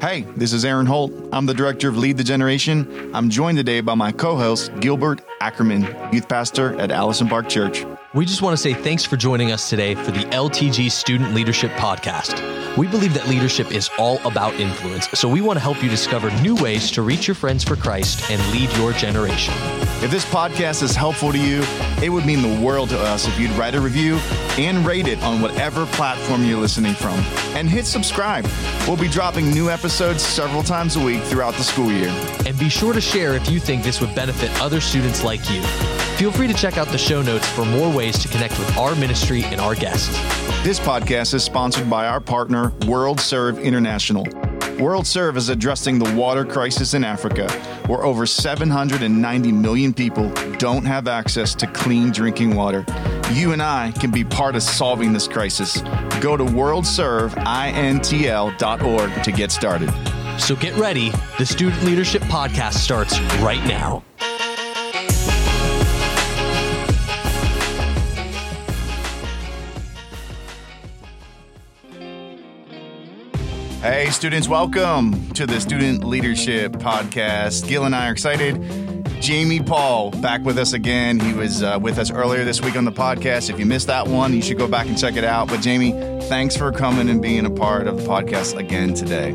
Hey, this is Eran Holt. I'm the director of Lead the Generation. I'm joined today by my co host, Gilbert Ackerman, youth pastor at Allison Park Church. We just want to say thanks for joining us today for the LTG Student Leadership Podcast. We believe that leadership is all about influence, so we want to help you discover new ways to reach your friends for Christ and lead your generation. If this podcast is helpful to you, it would mean the world to us if you'd write a review and rate it on whatever platform you're listening from. And hit subscribe. We'll be dropping new episodes several times a week throughout the school year. And be sure to share if you think this would benefit other students like you. Feel free to check out the show notes for more ways to connect with our ministry and our guests. This podcast is sponsored by our partner, World Serve International. World Serve is addressing the water crisis in Africa, where over 790 million people don't have access to clean drinking water. You and I can be part of solving this crisis. Go to worldserveintl.org to get started. So get ready. The Student Leadership Podcast starts right now. Hey, students, welcome to the Student Leadership Podcast. Gil and I are excited. Jamey Paugh back with us again. He was uh, with us earlier this week on the podcast. If you missed that one, you should go back and check it out. But, Jamey, thanks for coming and being a part of the podcast again today.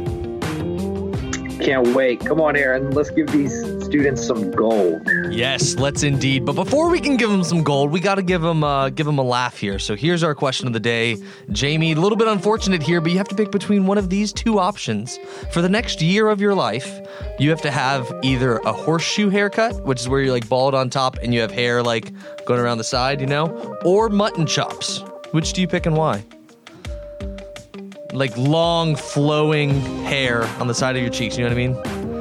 Can't wait. Come on, Eran. Let's give these students some gold. Yes, let's indeed. But before we can give them some gold, we got to give them uh, give them a laugh here. So here's our question of the day, Jamey. A little bit unfortunate here, but you have to pick between one of these two options for the next year of your life. You have to have either a horseshoe haircut, which is where you're like bald on top and you have hair like going around the side, you know, or mutton chops. Which do you pick and why? Like long flowing hair on the side of your cheeks. You know what I mean?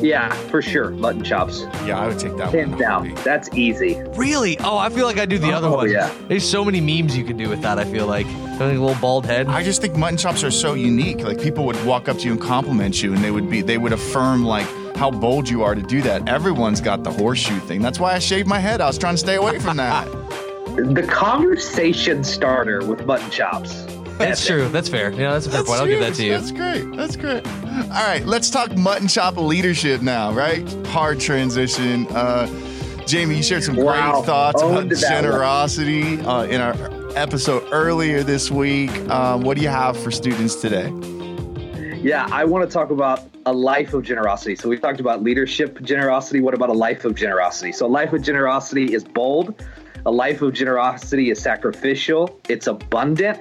Yeah, for sure. Mutton chops. Yeah, I would take that Hands one. down. That's easy. Really? Oh, I feel like I do the other Oh, one. yeah. There's so many memes you could do with that. I feel like Having a little bald head. I just think mutton chops are so unique. Like people would walk up to you and compliment you, and they would be they would affirm like how bold you are to do that. Everyone's got the horseshoe thing. That's why I shaved my head. I was trying to stay away from that. The conversation starter with mutton chops. That's true. That's fair. Yeah, that's a fair point. I'll give that to you. That's great. That's great. All right, let's talk mutton chop leadership now, right? Hard transition. Uh, Jamey, you shared some Wow. great thoughts Owned about generosity uh, in our episode earlier this week. Um, what do you have for students today? Yeah, I want to talk about a life of generosity. So we talked about leadership generosity. What about a life of generosity? So a life of generosity is bold. A life of generosity is sacrificial. It's abundant.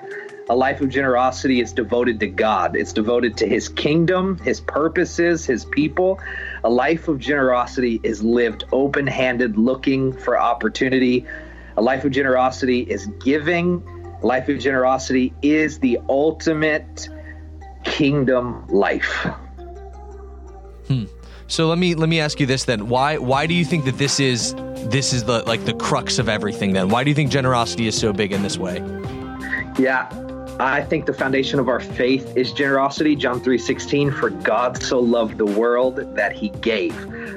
A life of generosity is devoted to God. It's devoted to his kingdom, his purposes, his people. A life of generosity is lived open-handed, looking for opportunity. A life of generosity is giving. A life of generosity is the ultimate kingdom life. Hmm. So let me let me ask you this then. Why why do you think that this is this is the like the crux of everything then? Why do you think generosity is so big in this way? Yeah. I think the foundation of our faith is generosity. John 3:16 for God so loved the world that he gave.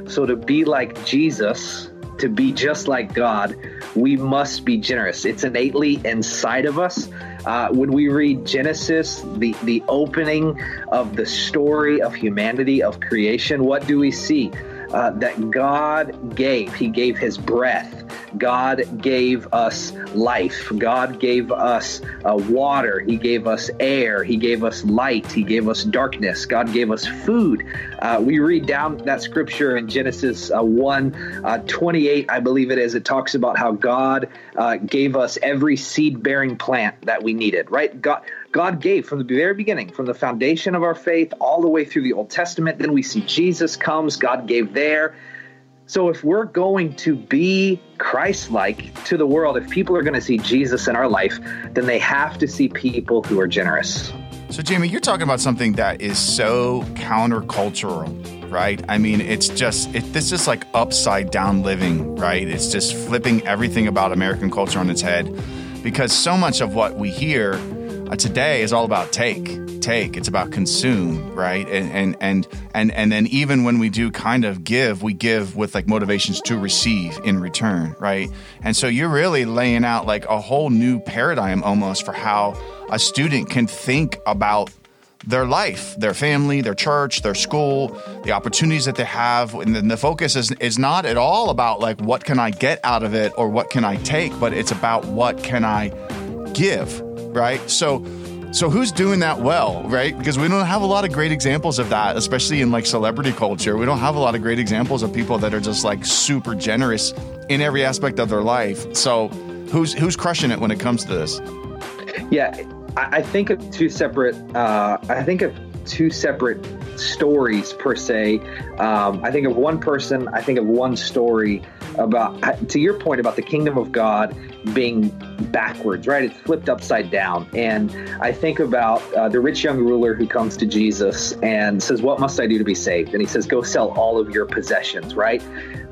So to be like Jesus, to be just like God, we must be generous. It's innately inside of us. Uh, when we read Genesis, the, the opening of the story of humanity, of creation, what do we see? Uh, that God gave. He gave His breath. God gave us life. God gave us uh, water. He gave us air. He gave us light. He gave us darkness. God gave us food. Uh, we read down that scripture in Genesis uh, 1 uh, 28, I believe it is. It talks about how God uh, gave us every seed bearing plant that we needed, right? God, God gave from the very beginning, from the foundation of our faith all the way through the Old Testament. Then we see Jesus comes, God gave there. So if we're going to be Christ like to the world, if people are going to see Jesus in our life, then they have to see people who are generous. So, Jamey, you're talking about something that is so countercultural, right? I mean, it's just it, this is like upside down living, right? It's just flipping everything about American culture on its head, because so much of what we hear Uh, today is all about take, take. It's about consume, right? And and and and and then even when we do kind of give, we give with like motivations to receive in return, right? And so you're really laying out like a whole new paradigm almost for how a student can think about their life, their family, their church, their school, the opportunities that they have. And then the focus is, is not at all about like, what can I get out of it or what can I take, but it's about what can I give, right? So, so who's doing that well, right? Because we don't have a lot of great examples of that, especially in like celebrity culture. We don't have a lot of great examples of people that are just like super generous in every aspect of their life. So, who's who's crushing it when it comes to this? Yeah, I, think of two separate. Uh, I think of two separate stories per se. Um, I think of one person. I think of one story about. To your point about the kingdom of God being backwards, right? It's flipped upside down. And I think about uh, the rich young ruler who comes to Jesus and says, "What must I do to be saved?" And he says, "Go sell all of your possessions." Right?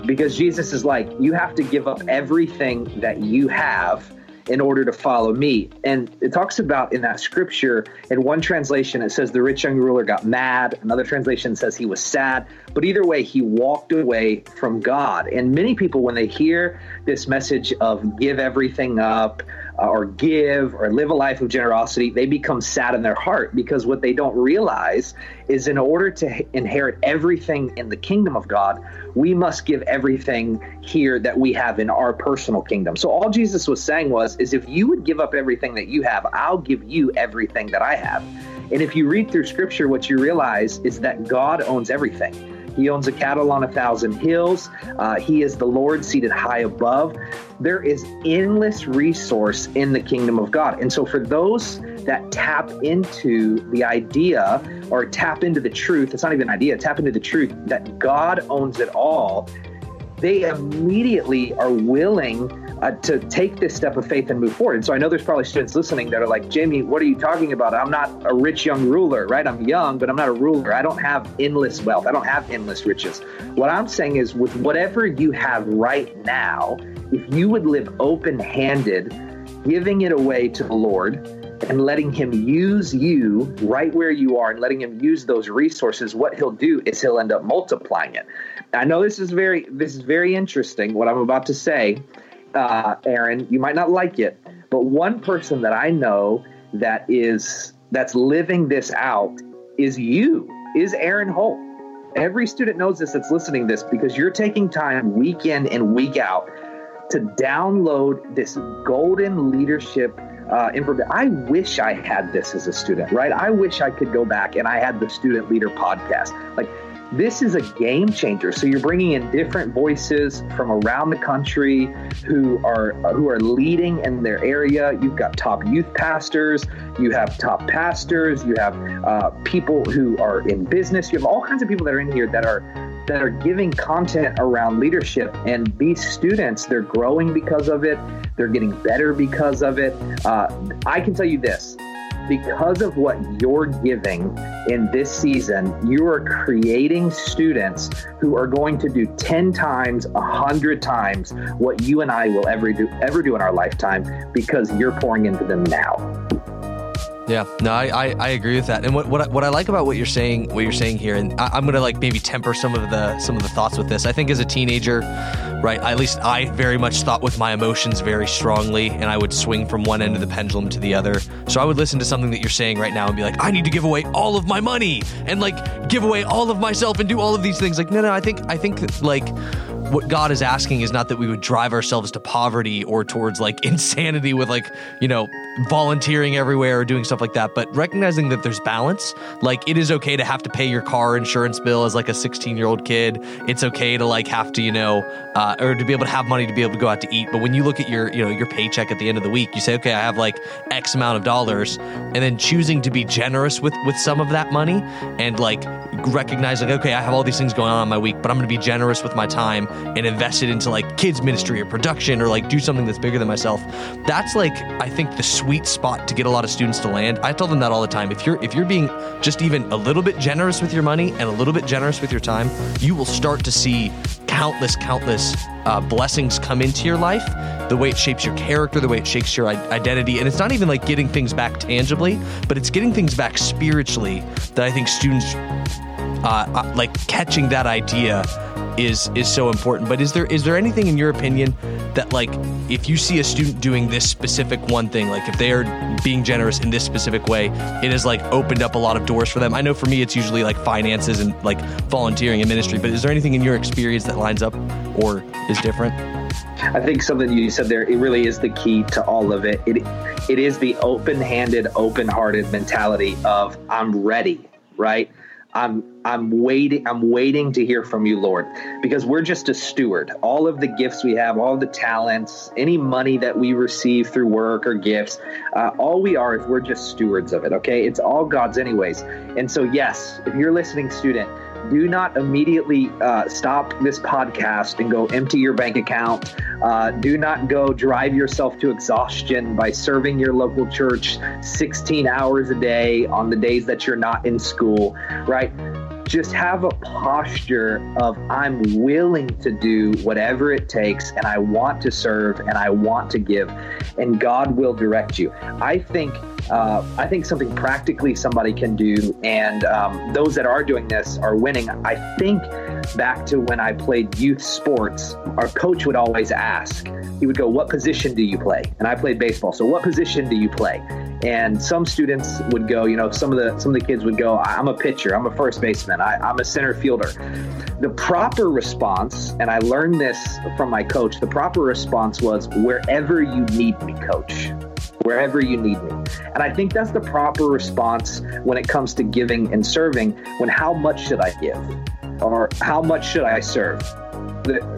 Because Jesus is like, you have to give up everything that you have in order to follow me. And it talks about in that scripture, in one translation, it says the rich young ruler got mad. Another translation says he was sad. But either way, he walked away from God. And many people, when they hear this message of give everything up, Uh, or give or live a life of generosity, they become sad in their heart because what they don't realize is in order to inherit everything in the kingdom of God, we must give everything here that we have in our personal kingdom. So all Jesus was saying was is if you would give up everything that you have, I'll give you everything that I have. And if you read through scripture, what you realize is that God owns everything. He owns a cattle on a thousand hills. Uh, he is the Lord seated high above. There is endless resource in the kingdom of God. And so, for those that tap into the idea or tap into the truth, it's not even an idea, tap into the truth that God owns it all, they immediately are willing uh, to take this step of faith and move forward. And so I know there's probably students listening that are like, Jamey, what are you talking about? I'm not a rich young ruler, right? I'm young, but I'm not a ruler. I don't have endless wealth. I don't have endless riches. What I'm saying is, with whatever you have right now, if you would live open handed, giving it away to the Lord, and letting him use you right where you are and letting him use those resources what he'll do is he'll end up multiplying it i know this is very this is very interesting what i'm about to say uh, Eran, you might not like it, but one person that I know that is that's living this out is you, is Eran Holt. Every student knows this that's listening this because you're taking time week in and week out to download this golden leadership uh, information. I wish I had this as a student, right? I wish I could go back and I had the student leader podcast. Like this is a game changer. So you're bringing in different voices from around the country who are who are leading in their area. You've got top youth pastors, you have top pastors, you have uh, people who are in business. You have all kinds of people that are in here that are that are giving content around leadership. And these students, they're growing because of it. They're getting better because of it. Uh, I can tell you this because of what you're giving in this season, you are creating students who are going to do 10 times, 100 times what you and I will ever do ever do in our lifetime because you're pouring into them now. Yeah, no, I, I, I, agree with that. And what what I, what I like about what you're saying, what you're saying here, and I, am gonna like maybe temper some of the some of the thoughts with this. I think as a teenager, right, at least I very much thought with my emotions very strongly, and I would swing from one end of the pendulum to the other. So I would listen to something that you're saying right now and be like, I need to give away all of my money and like give away all of myself and do all of these things. Like, no, no, I think I think like what God is asking is not that we would drive ourselves to poverty or towards like insanity with like, you know, volunteering everywhere or doing stuff like that, but recognizing that there's balance. Like it is okay to have to pay your car insurance bill as like a 16 year old kid. It's okay to like have to, you know, uh, or to be able to have money to be able to go out to eat. But when you look at your, you know, your paycheck at the end of the week, you say, okay, I have like X amount of dollars, and then choosing to be generous with with some of that money and like recognizing, okay, I have all these things going on in my week, but I'm going to be generous with my time and invest it into like kids ministry or production or like do something that's bigger than myself. That's like I think the sweet spot to get a lot of students to land. I tell them that all the time. If you're if you're being just even a little bit generous with your money and a little bit generous with your time, you will start to see countless countless uh, blessings come into your life the way it shapes your character the way it shapes your identity and it's not even like getting things back tangibly but it's getting things back spiritually that i think students uh, uh, like catching that idea is is so important. But is there is there anything in your opinion that like if you see a student doing this specific one thing, like if they are being generous in this specific way, it has like opened up a lot of doors for them. I know for me, it's usually like finances and like volunteering and ministry. But is there anything in your experience that lines up or is different? I think something you said there, it really is the key to all of it. It it is the open-handed, open-hearted mentality of I'm ready, right? I'm I'm waiting I'm waiting to hear from you, Lord, because we're just a steward. All of the gifts we have, all the talents, any money that we receive through work or gifts, uh, all we are is we're just stewards of it. Okay, it's all God's anyways. And so, yes, if you're listening, student do not immediately uh, stop this podcast and go empty your bank account. Uh, do not go drive yourself to exhaustion by serving your local church 16 hours a day on the days that you're not in school, right? just have a posture of I'm willing to do whatever it takes and I want to serve and I want to give and God will direct you. I think uh, I think something practically somebody can do, and um, those that are doing this are winning. I think back to when I played youth sports, our coach would always ask, he would go, What position do you play? And I played baseball. So, what position do you play? And some students would go, you know, some of the some of the kids would go, I'm a pitcher, I'm a first baseman, I, I'm a center fielder. The proper response, and I learned this from my coach, the proper response was wherever you need me, coach wherever you need me. And I think that's the proper response when it comes to giving and serving. When how much should I give? Or how much should I serve?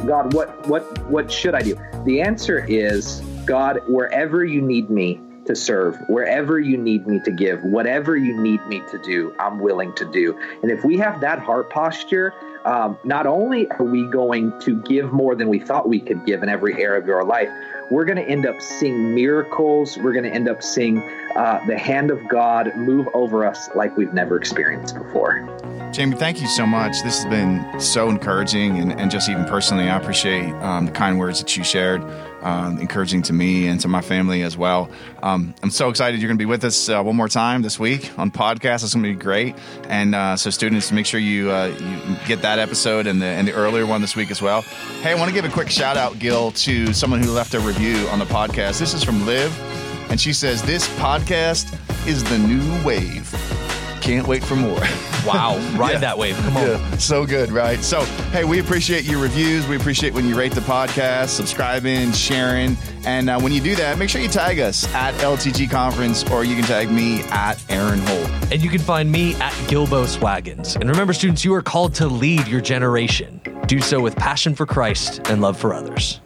God, what what what should I do? The answer is God, wherever you need me to serve, wherever you need me to give, whatever you need me to do, I'm willing to do. And if we have that heart posture, um, not only are we going to give more than we thought we could give in every area of our life, we're going to end up seeing miracles. We're going to end up seeing uh, the hand of God move over us like we've never experienced before. Jamey, thank you so much. This has been so encouraging, and, and just even personally, I appreciate um, the kind words that you shared, um, encouraging to me and to my family as well. Um, I'm so excited you're going to be with us uh, one more time this week on podcast. It's going to be great, and uh, so students, make sure you uh, you get that episode and the and the earlier one this week as well. Hey, I want to give a quick shout out, Gil, to someone who left a review on the podcast. This is from Liv, and she says this podcast is the new wave. Can't wait for more. Wow, ride yeah. that wave. Come on. Yeah. So good, right? So, hey, we appreciate your reviews. We appreciate when you rate the podcast, subscribing, sharing. And uh, when you do that, make sure you tag us at LTG Conference or you can tag me at Eran Holt. And you can find me at Gilbo Swaggins. And remember, students, you are called to lead your generation. Do so with passion for Christ and love for others.